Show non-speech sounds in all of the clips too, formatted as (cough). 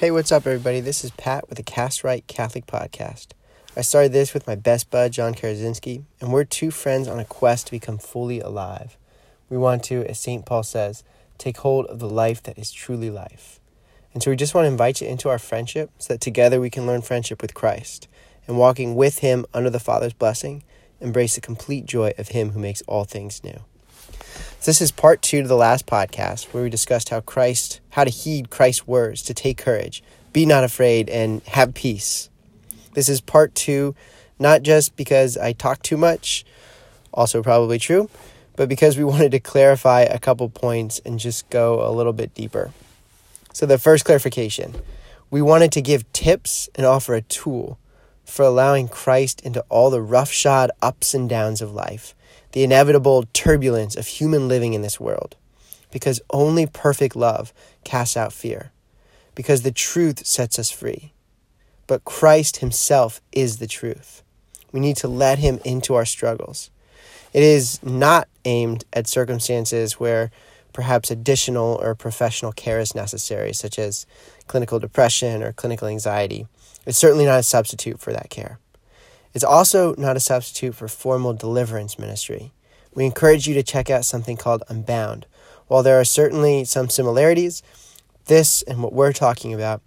Hey, what's up, everybody? This is Pat with the Cast Right Catholic Podcast. I started this with my best bud, John Karazinski, and we're two friends on a quest to become fully alive. We want to, as St. Paul says, take hold of the life that is truly life. And so we just want to invite you into our friendship so that together we can learn friendship with Christ and walking with Him under the Father's blessing, embrace the complete joy of Him who makes all things new. This is part two to the last podcast where we discussed how Christ, how to heed Christ's words, to take courage, be not afraid, and have peace. This is part two, not just because I talk too much, also probably true, but because we (laughs) wanted to clarify a couple points and just go a little bit deeper. So, the first clarification we wanted to give tips and offer a tool for allowing Christ into all the roughshod ups and downs of life the inevitable turbulence of human living in this world. Because only perfect love casts out fear. Because the truth sets us free. But Christ Himself is the truth. We need to let Him into our struggles. It is not aimed at circumstances where perhaps additional or professional care is necessary, such as clinical depression or clinical anxiety. It's certainly not a substitute for that care. It's also not a substitute for formal deliverance ministry. We encourage you to check out something called Unbound. While there are certainly some similarities, this and what we're talking about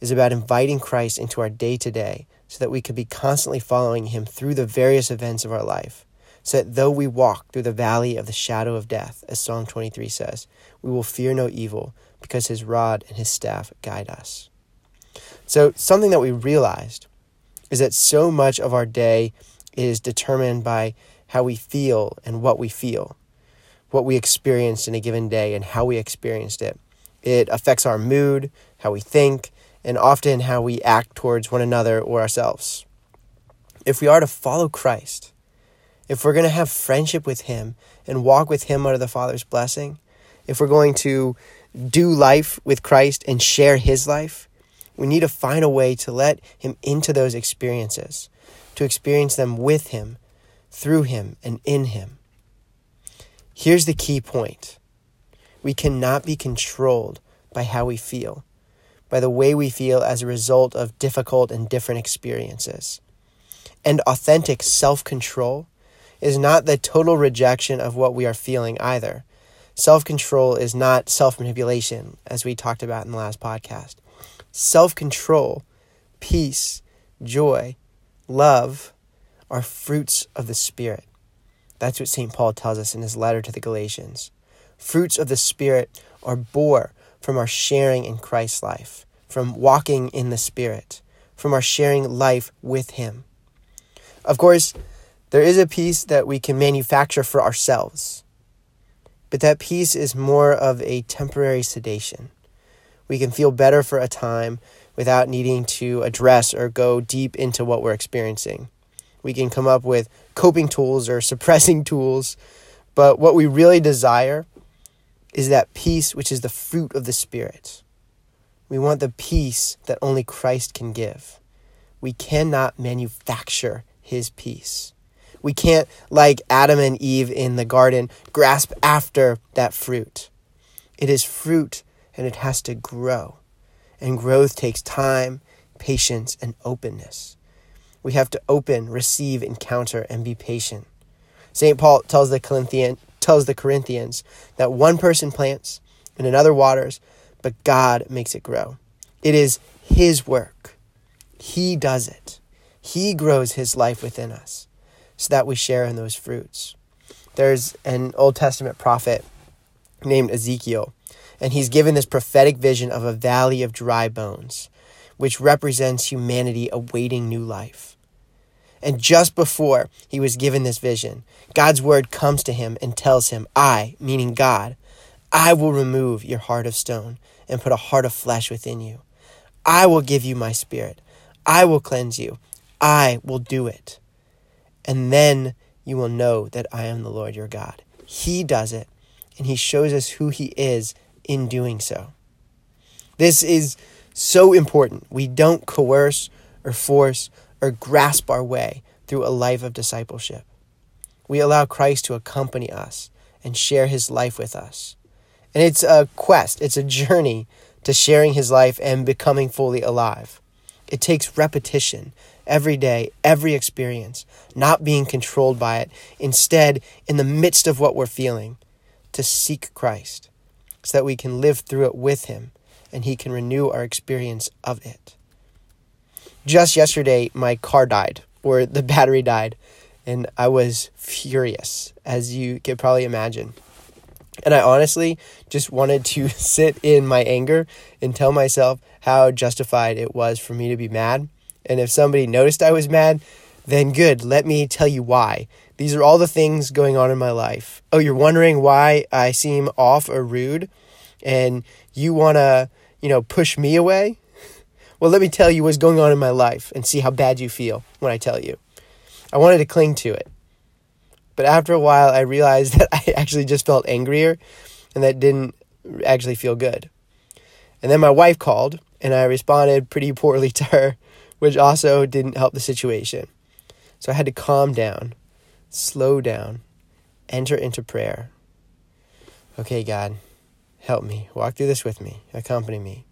is about inviting Christ into our day to day so that we could be constantly following him through the various events of our life. So that though we walk through the valley of the shadow of death, as Psalm 23 says, we will fear no evil because his rod and his staff guide us. So, something that we realized is that so much of our day is determined by how we feel and what we feel, what we experienced in a given day and how we experienced it. It affects our mood, how we think, and often how we act towards one another or ourselves. If we are to follow Christ, if we're going to have friendship with Him and walk with Him under the Father's blessing, if we're going to do life with Christ and share His life, we need to find a way to let Him into those experiences, to experience them with Him, through Him, and in Him. Here's the key point we cannot be controlled by how we feel, by the way we feel as a result of difficult and different experiences. And authentic self control is not the total rejection of what we are feeling either. Self control is not self manipulation, as we talked about in the last podcast self control, peace, joy, love are fruits of the Spirit. That's what St. Paul tells us in his letter to the Galatians. Fruits of the Spirit are bore from our sharing in Christ's life, from walking in the Spirit, from our sharing life with Him. Of course, there is a peace that we can manufacture for ourselves, but that peace is more of a temporary sedation we can feel better for a time without needing to address or go deep into what we're experiencing. We can come up with coping tools or (laughs) suppressing tools, but what we really desire is that peace which is the fruit of the Spirit. We want the peace that only Christ can give. We cannot manufacture his peace. We can't, like Adam and Eve in the garden, grasp after that fruit. It is fruit and it has to grow. And growth takes time, patience, and openness. We have to open, receive, encounter, and be patient. St. Paul tells the, Corinthian, tells the Corinthians that one person plants and another waters, but God makes it grow. It is His work. He does it. He grows His life within us so that we share in those fruits. There's an Old Testament prophet named Ezekiel and he's given this prophetic vision of a valley of dry bones, which represents humanity awaiting new life. And just before he was given this vision, God's word comes to him and tells him, I, meaning God, I will remove your heart of stone and put a heart of flesh within you. I will give you my spirit. I will cleanse you. I will do it. And then you will know that I am the Lord your God. He does it, and He shows us who He is in doing so. This is so important. We don't coerce or force or grasp our way through a life of discipleship. We allow Christ to accompany us and share his life with us. And it's a quest, it's a journey to sharing his life and becoming fully alive. It takes repetition every day, every experience, not being controlled by it. Instead, in the midst of what we're feeling, to seek Christ so that we can live through it with him and he can renew our experience of it. Just yesterday, my car died, or the (laughs) battery died, and I was furious, as you could probably imagine. And I honestly just wanted to (laughs) sit in my anger and tell myself how justified it was for me to be mad. And if somebody noticed I was mad, then good, let me tell you why. These are all the things going on in my life. Oh, you're wondering why I seem off or rude and you want to, you know, push me away? (laughs) Well, let me tell you what's going on in my life and see how bad you feel when I tell you. I wanted to cling to it. But after a while, I realized (laughs) that I actually just felt angrier and that didn't actually feel good. And then my wife called, and I responded pretty poorly (laughs) to her, which also didn't help the situation. So I had to calm down, slow down, enter into prayer. Okay, God, help me. Walk through this with me, accompany me.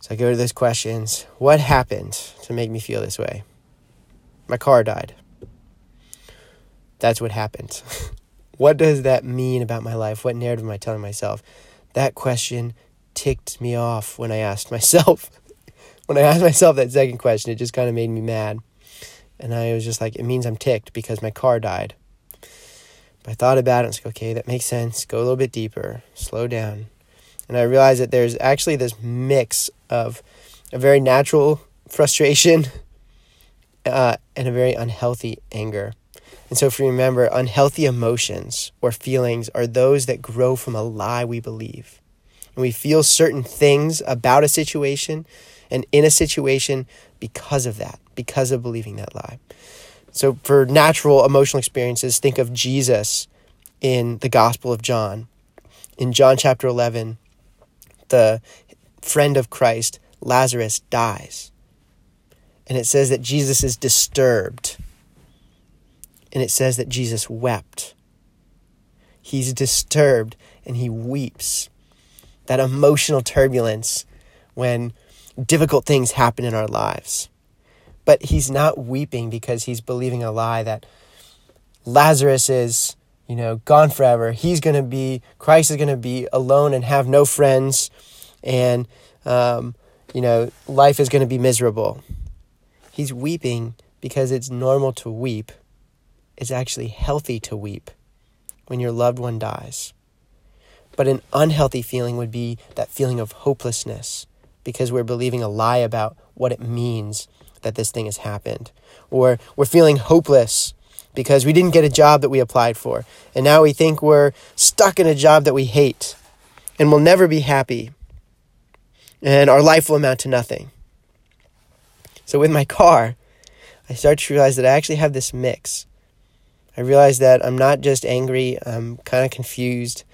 So I go to those questions What happened to make me feel this way? My car died. That's what happened. (laughs) what does that mean about my life? What narrative am I telling myself? That question ticked me off when I asked (laughs) myself. when I asked myself that second question, it just kind of made me mad. And I was just like, it means I'm ticked because my car died. But I thought about it and was like, okay, that makes sense. Go a little bit deeper, slow down. And I realized that there's actually this mix of a very natural (laughs) frustration uh, and a very unhealthy anger. And so, if you remember, unhealthy emotions or feelings are those that grow from a lie we believe. And we feel certain things about a situation and in a situation because of that, because of believing that lie. So, for natural emotional experiences, think of Jesus in the Gospel of John. In John chapter 11, the friend of Christ, Lazarus, dies. And it says that Jesus is disturbed. And it says that Jesus wept. He's disturbed and he weeps. That emotional turbulence when difficult things happen in our lives. But he's not weeping because he's believing a lie that Lazarus is, you know, gone forever. He's going to be, Christ is going to be alone and have no friends. And, um, you know, life is going to be miserable. He's weeping because it's normal to weep. It's actually healthy to weep when your loved one dies. But an unhealthy feeling would be that feeling of hopelessness because we're believing a lie about what it means that this thing has happened. Or we're feeling hopeless because we didn't get a job that we applied for. And now we think we're stuck in a job that we hate and we'll never be happy. And our life will amount to nothing. So with my car, I start to realize that I actually have this mix. I realize that I'm not just angry, I'm kind of confused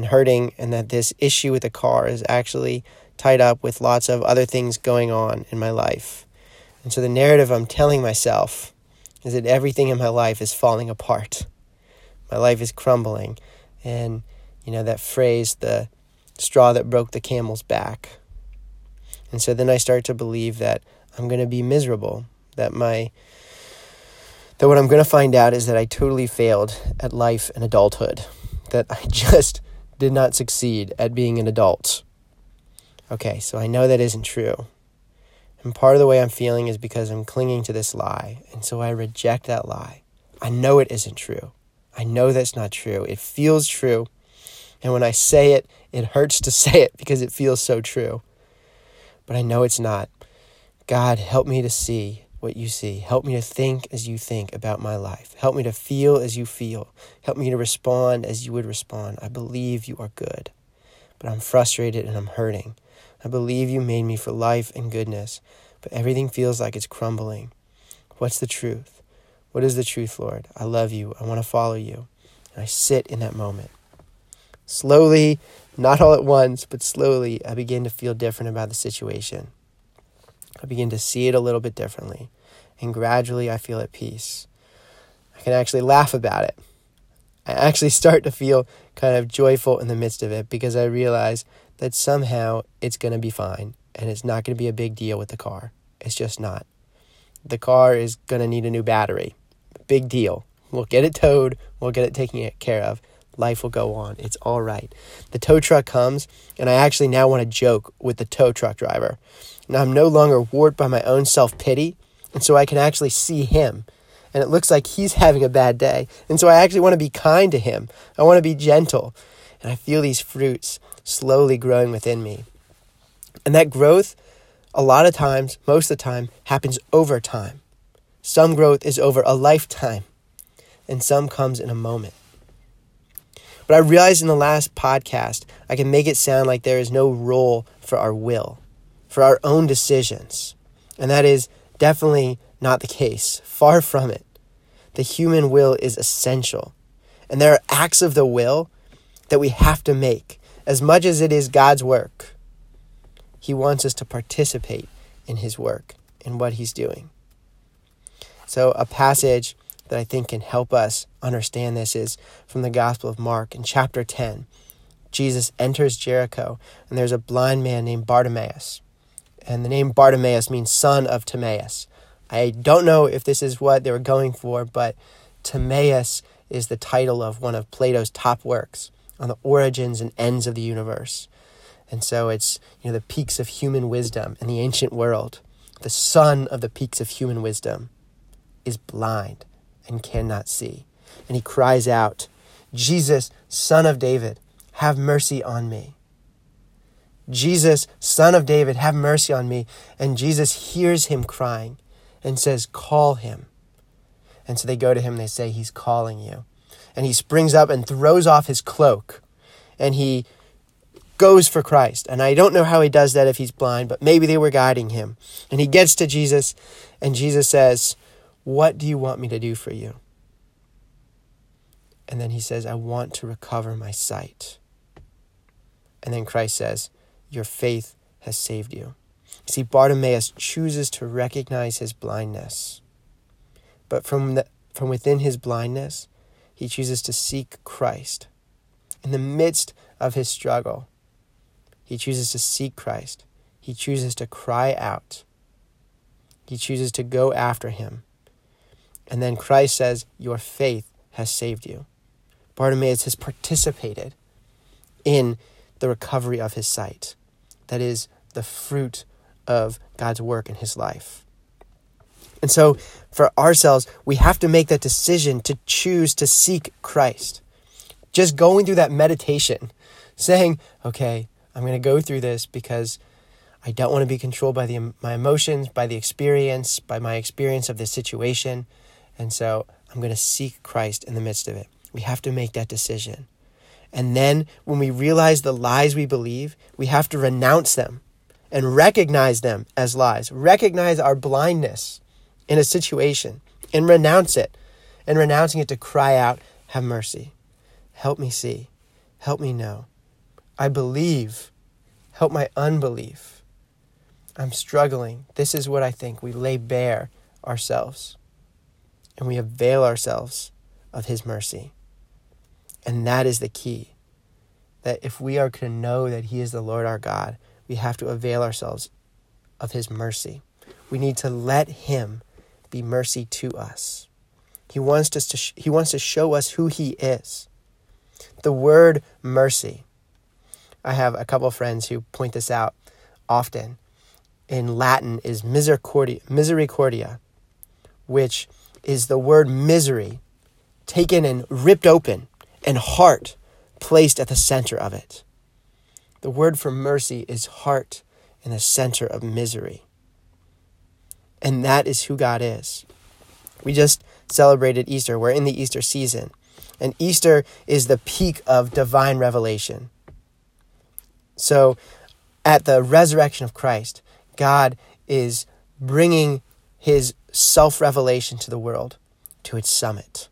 and hurting, and that this issue with the car is actually tied up with lots of other things going on in my life. And so the narrative I'm telling myself is that everything in my life is falling apart. My life is crumbling. And, you know, that phrase, the straw that broke the camel's back. And so then I start to believe that I'm going to be miserable. That my that what I'm going to find out is that I totally failed at life and adulthood. That I (laughs) just did not succeed at being an adult. Okay, so I know that isn't true. And part of the way I'm feeling is because I'm clinging to this lie. And so I reject that lie. I know it isn't true. I know that's not true. It feels true. And when I say it, it hurts to (laughs) say it because it feels so true. But I know it's not. God, help me to see what you see. Help me to think as you think about my life. Help me to feel as you feel. Help me to respond as you would respond. I believe you are good, but I'm frustrated and I'm hurting. I believe you made me for life and goodness, but everything feels like it's crumbling. What's the truth? What is the truth, Lord? I love you. I want to follow you. And I sit in that moment. Slowly, not all at once, but slowly, I begin to feel different about the situation. I begin to see it a little bit differently. And gradually, I feel at peace. I can actually laugh about it. I actually (laughs) start to feel kind of joyful in the midst of it because I realize that somehow it's going to be fine and it's not going to be a big deal with the car. It's just not. The car is going to need a new battery. Big deal. We'll get it towed, we'll get it taken care of. Life will go on. It's all right. The tow truck comes, and I actually now want to joke with the tow truck driver. Now I'm no longer warped by my own self pity, and so I can actually see him. And it looks like he's having a bad day. And so I actually want to be kind to him. I want to be gentle. And I feel these fruits slowly growing within me. And that growth, a lot of times, most of the time, happens over time. Some growth is over a lifetime, and some comes in a moment. But I realized in the last podcast, I can make it sound like there is no role for our will, for our own decisions. And that is definitely not the case. Far from it. The human will is essential. And there are acts of the will that we have to make. As much as it is God's work, He wants us to participate in His work, in what He's doing. So, a passage that I think can help us understand this is from the Gospel of Mark in chapter 10. Jesus enters Jericho, and there's a blind man named Bartimaeus. And the name Bartimaeus means son of Timaeus. I don't know if this is what they were going for, but Timaeus is the title of one of Plato's top works on the origins and ends of the universe. And so it's, you know, the peaks of human wisdom in the ancient world. The son of the peaks of human wisdom is blind and cannot see. And he cries out, Jesus, son of David, have mercy on me. Jesus, son of David, have mercy on me. And Jesus hears him crying and says, Call him. And so they go to him they say, He's calling you. And he springs up and throws off his cloak and he goes for Christ. And I don't know how he does that if he's blind, but maybe they were guiding him. And he gets to Jesus and Jesus says, What do you want me to do for you? And then he says, I want to recover my sight. And then Christ says, Your faith has saved you. See, Bartimaeus chooses to recognize his blindness. But from, the, from within his blindness, he chooses to seek Christ. In the midst of his struggle, he chooses to seek Christ. He chooses to cry out. He chooses to go after him. And then Christ says, Your faith has saved you. Bartimaeus has participated in the recovery of his sight. That is the fruit of God's work in his life. And so, for ourselves, we have to make that decision to choose to seek Christ. Just going through that meditation, saying, okay, I'm going to go through this because I don't want to be controlled by the, my emotions, by the experience, by my experience of this situation. And so I'm going to seek Christ in the midst of it. We have to make that decision. And then when we realize the lies we believe, we have to renounce them and recognize them as lies, recognize our blindness in a situation and renounce it, and renouncing it to cry out, Have mercy. Help me see. Help me know. I believe. Help my unbelief. I'm struggling. This is what I think. We lay bare ourselves and we avail ourselves of His mercy. And that is the key. That if we are to know that He is the Lord our God, we have to avail ourselves of His mercy. We need to let Him be mercy to us. He wants us to sh- He wants to show us who He is. The word mercy. I have a couple of friends who point this out often. In Latin is misericordia, misericordia, which is the word misery taken and ripped open and heart placed at the center of it. The word for mercy is heart in the center of misery. And that is who God is. We just celebrated Easter. We're in the Easter season. And Easter is the peak of divine revelation. So, at the resurrection of Christ, God is bringing his self revelation to the world to its summit.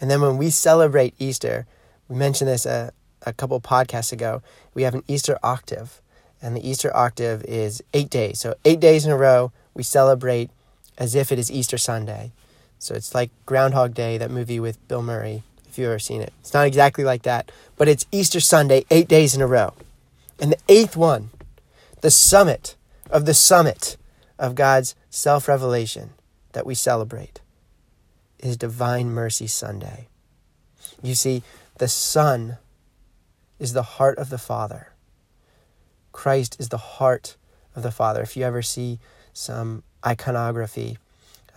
And then when we celebrate Easter, we mentioned this a, a couple podcasts ago, we have an Easter octave. And the Easter octave is eight days. So, eight days in a row, we celebrate as if it is Easter Sunday. So, it's like Groundhog Day, that movie with Bill Murray, if you've ever seen it. It's not exactly like that, but it's Easter Sunday, eight days in a row. And the eighth one, the summit of the summit of God's self revelation that we celebrate, is Divine Mercy Sunday. You see, the Son is the heart of the Father. Christ is the heart of the Father. If you ever see some iconography,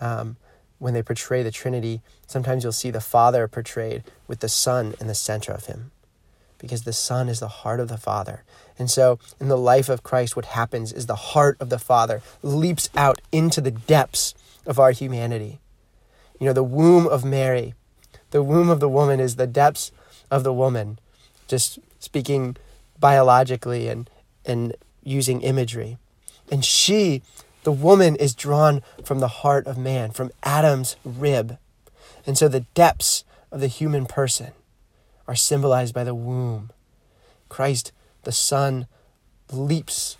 um, when they portray the Trinity, sometimes you'll see the Father portrayed with the Son in the center of him, because the Son is the heart of the Father. And so, in the life of Christ, what happens is the heart of the Father leaps out into the depths of our humanity. You know, the womb of Mary, the womb of the woman is the depths of the woman, just speaking biologically and, and using imagery. And she the woman is drawn from the heart of man, from Adam's rib. And so the depths of the human person are symbolized by the womb. Christ, the Son, leaps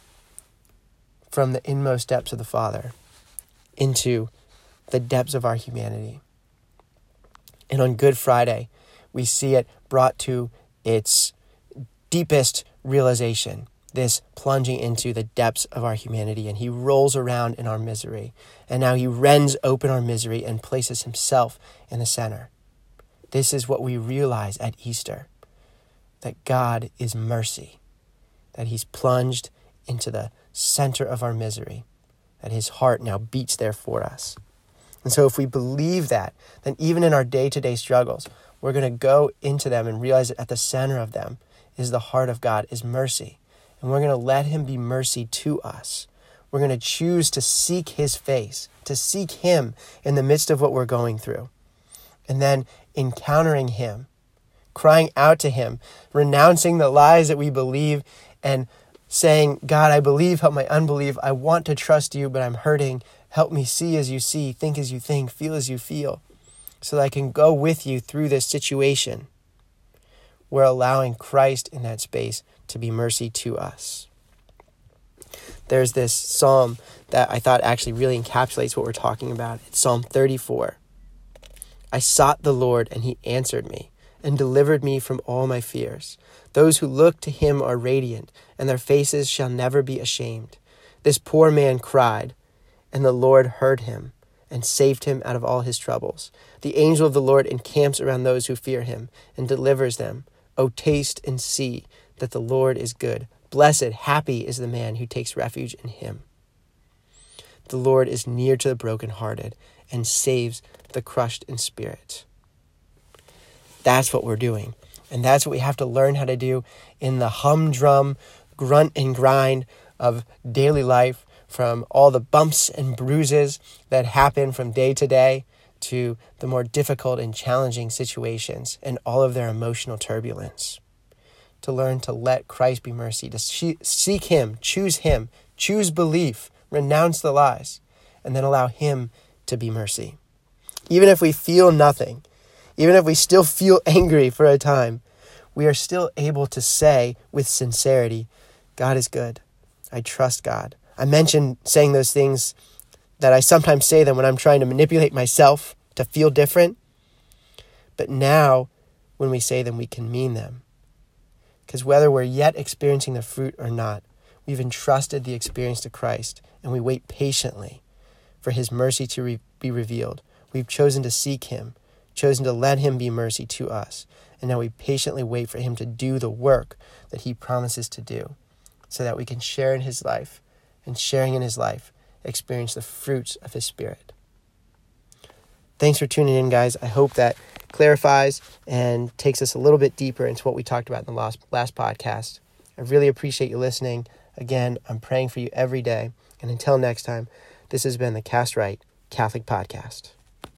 from the inmost depths of the Father into the depths of our humanity. And on Good Friday, we see it brought to its deepest realization this plunging into the depths of our humanity, and he rolls around in our misery. And now he rends open our misery and places himself in the center. This is what we realize at Easter that God is mercy, that he's plunged into the center of our misery, that his heart now beats there for us. And so, if we believe that, then even in our day to day struggles, we're going to go into them and realize that at the center of them is the heart of God, is mercy and we're going to let Him be mercy to us. We're going to choose to seek His face, to seek Him in the midst of what we're going through. And then encountering Him, crying out to Him, renouncing the lies that we believe, and saying, God, I believe, help my unbelief. I want to trust you, but I'm hurting. Help me see as you see, think as you think, feel as you feel, so that I can go with you through this situation. We're allowing Christ in that space to be mercy to us. There's this psalm that I thought actually really encapsulates what we're talking about. It's Psalm 34. I sought the Lord, and he answered me and delivered me from all my fears. Those who look to him are radiant, and their faces shall never be ashamed. This poor man cried, and the Lord heard him and saved him out of all his troubles. The angel of the Lord encamps around those who fear him and delivers them. O taste and see that the Lord is good. Blessed, happy is the man who takes refuge in him. The Lord is near to the brokenhearted and saves the crushed in spirit. That's what we're doing. And that's what we have to learn how to do in the humdrum, grunt and grind of daily life, from all the bumps and bruises that happen from day to day to the more difficult and challenging situations and all of their emotional turbulence to learn to let Christ be mercy, to seek Him, choose Him, choose belief, renounce the lies, and then allow Him to be mercy. Even if we feel nothing, even if we still feel (laughs) angry for a time, we are still able to say with sincerity, God is good. I trust God. I mentioned saying those things that I sometimes say them when I'm trying to manipulate myself to feel different. But now, when we say them, we can mean them. Because whether we're yet experiencing the fruit or not, we've entrusted the experience to Christ and we wait patiently for his mercy to re- be revealed. We've chosen to seek him, chosen to let him be mercy to us, and now we patiently wait for him to do the work that he promises to do so that we can share in his life and sharing in his life experience the fruits of his spirit. Thanks for tuning in, guys. I hope that clarifies and takes us a little bit deeper into what we talked about in the last, last podcast. I really appreciate you listening. Again, I'm praying for you every day. And until next time, this has been the Cast Right Catholic Podcast.